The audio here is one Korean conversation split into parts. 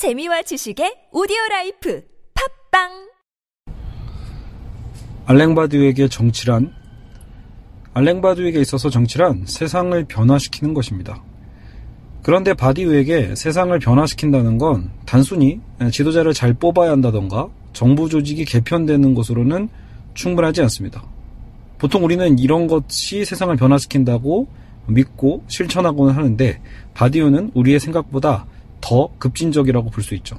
재미와 지식의 오디오 라이프 팟빵 알랭 바디우에게 정치란 알랭 바디우에게 있어서 정치란 세상을 변화시키는 것입니다. 그런데 바디우에게 세상을 변화시킨다는 건 단순히 지도자를 잘 뽑아야 한다던가 정부 조직이 개편되는 것으로는 충분하지 않습니다. 보통 우리는 이런 것이 세상을 변화시킨다고 믿고 실천하고는 하는데 바디우는 우리의 생각보다 더 급진적이라고 볼 수 있죠.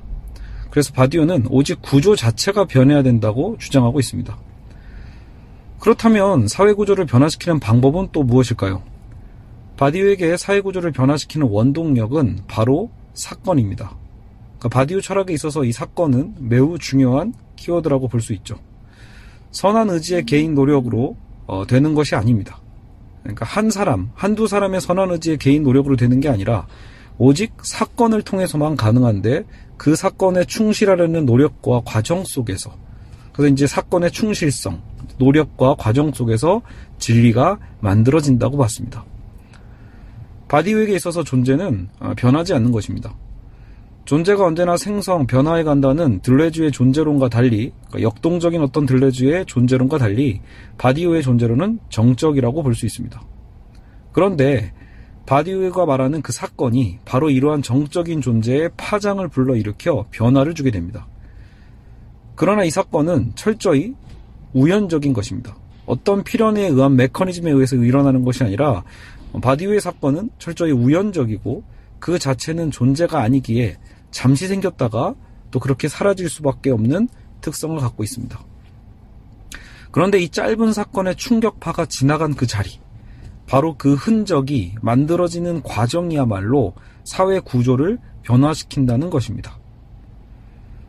그래서 바디우는 오직 구조 자체가 변해야 된다고 주장하고 있습니다. 그렇다면 사회 구조를 변화시키는 방법은 또 무엇일까요? 바디우에게 사회 구조를 변화시키는 원동력은 바로 사건입니다. 그러니까 바디우 철학에 있어서 이 사건은 매우 중요한 키워드라고 볼 수 있죠. 선한 의지의 개인 노력으로 어, 되는 것이 아닙니다. 그러니까 한 사람, 한두 사람의 선한 의지의 개인 노력으로 되는 게 아니라 오직 사건을 통해서만 가능한데 그 사건에 충실하려는 노력과 과정 속에서 그래서 이제 사건의 충실성, 노력과 과정 속에서 진리가 만들어진다고 봤습니다. 바디우에게 있어서 존재는 어, 변하지 않는 것입니다. 존재가 언제나 생성, 변화해 간다는 들레주의 존재론과 달리 그러니까 역동적인 어떤 들레주의 존재론과 달리 바디우의 존재론은 정적이라고 볼 수 있습니다. 그런데 바디우가 말하는 그 사건이 바로 이러한 정적인 존재의 파장을 불러일으켜 변화를 주게 됩니다. 그러나 이 사건은 철저히 우연적인 것입니다. 어떤 필연에 의한 메커니즘에 의해서 일어나는 것이 아니라 바디우의 사건은 철저히 우연적이고 그 자체는 존재가 아니기에 잠시 생겼다가 또 그렇게 사라질 수밖에 없는 특성을 갖고 있습니다. 그런데 이 짧은 사건의 충격파가 지나간 그 자리, 바로 그 흔적이 만들어지는 과정이야말로 사회 구조를 변화시킨다는 것입니다.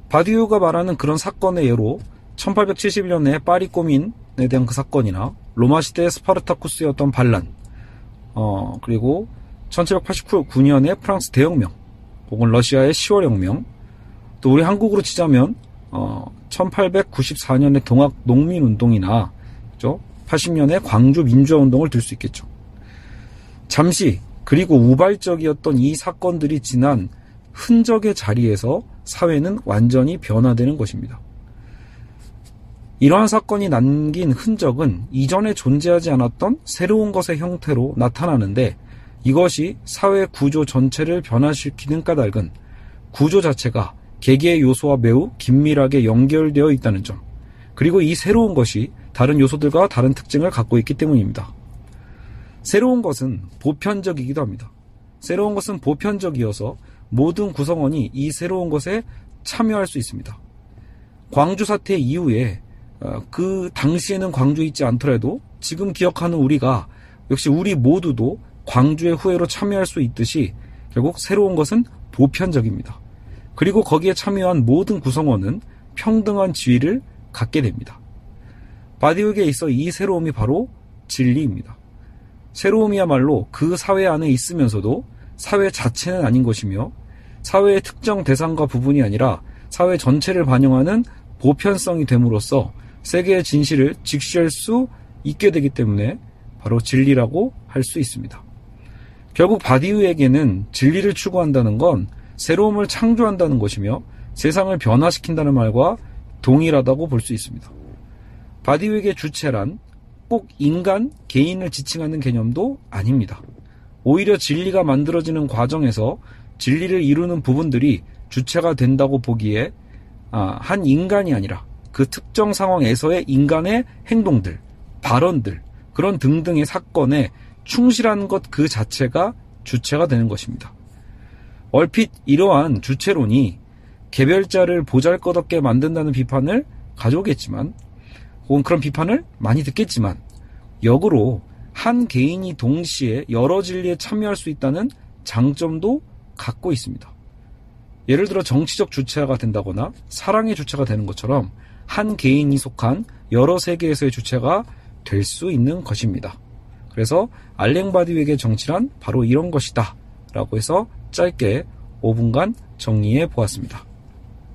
바디우가 말하는 그런 사건의 예로 1871년에 파리 꼬민에 대한 그 사건이나 로마 시대의 스파르타쿠스였던 반란, 어, 그리고 1789년의 프랑스 대혁명, 혹은 러시아의 10월 혁명, 또 우리 한국으로 치자면 어, 1894년의 동학 농민운동이나? 80년의 광주 민주화운동을 들 수 있겠죠. 잠시 그리고 우발적이었던 이 사건들이 지난 흔적의 자리에서 사회는 완전히 변화되는 것입니다. 이러한 사건이 남긴 흔적은 이전에 존재하지 않았던 새로운 것의 형태로 나타나는데 이것이 사회 구조 전체를 변화시키는 까닭은 구조 자체가 개개의 요소와 매우 긴밀하게 연결되어 있다는 점, 그리고 이 새로운 것이 다른 요소들과 다른 특징을 갖고 있기 때문입니다. 새로운 것은 보편적이기도 합니다. 새로운 것은 보편적이어서 모든 구성원이 이 새로운 것에 참여할 수 있습니다. 광주 사태 이후에 어, 그 당시에는 광주에 있지 않더라도 지금 기억하는 우리가 역시 우리 모두도 광주의 후회로 참여할 수 있듯이 결국 새로운 것은 보편적입니다. 그리고 거기에 참여한 모든 구성원은 평등한 지위를 갖게 됩니다. 바디우에 있어 이 새로움이 바로 진리입니다. 새로움이야말로 그 사회 안에 있으면서도 사회 자체는 아닌 것이며 사회의 특정 대상과 부분이 아니라 사회 전체를 반영하는 보편성이 됨으로써 세계의 진실을 직시할 수 있게 되기 때문에 바로 진리라고 할 수 있습니다. 결국 바디우에게는 진리를 추구한다는 건 새로움을 창조한다는 것이며 세상을 변화시킨다는 말과 동일하다고 볼 수 있습니다. 바디우에게 주체란 꼭 인간, 개인을 지칭하는 개념도 아닙니다. 오히려 진리가 만들어지는 과정에서 진리를 이루는 부분들이 주체가 된다고 보기에 아, 한 인간이 아니라 그 특정 상황에서의 인간의 행동들, 발언들, 그런 등등의 사건에 충실한 것 그 자체가 주체가 되는 것입니다. 얼핏 이러한 주체론이 개별자를 보잘것없게 만든다는 비판을 가져오겠지만 혹은 그런 비판을 많이 듣겠지만 역으로 한 개인이 동시에 여러 진리에 참여할 수 있다는 장점도 갖고 있습니다. 예를 들어 정치적 주체가 된다거나 사랑의 주체가 되는 것처럼 한 개인이 속한 여러 세계에서의 주체가 될 수 있는 것입니다. 그래서 알랭 바디에게 정치란 바로 이런 것이다. 라고 해서 짧게 5분간 정리해 보았습니다.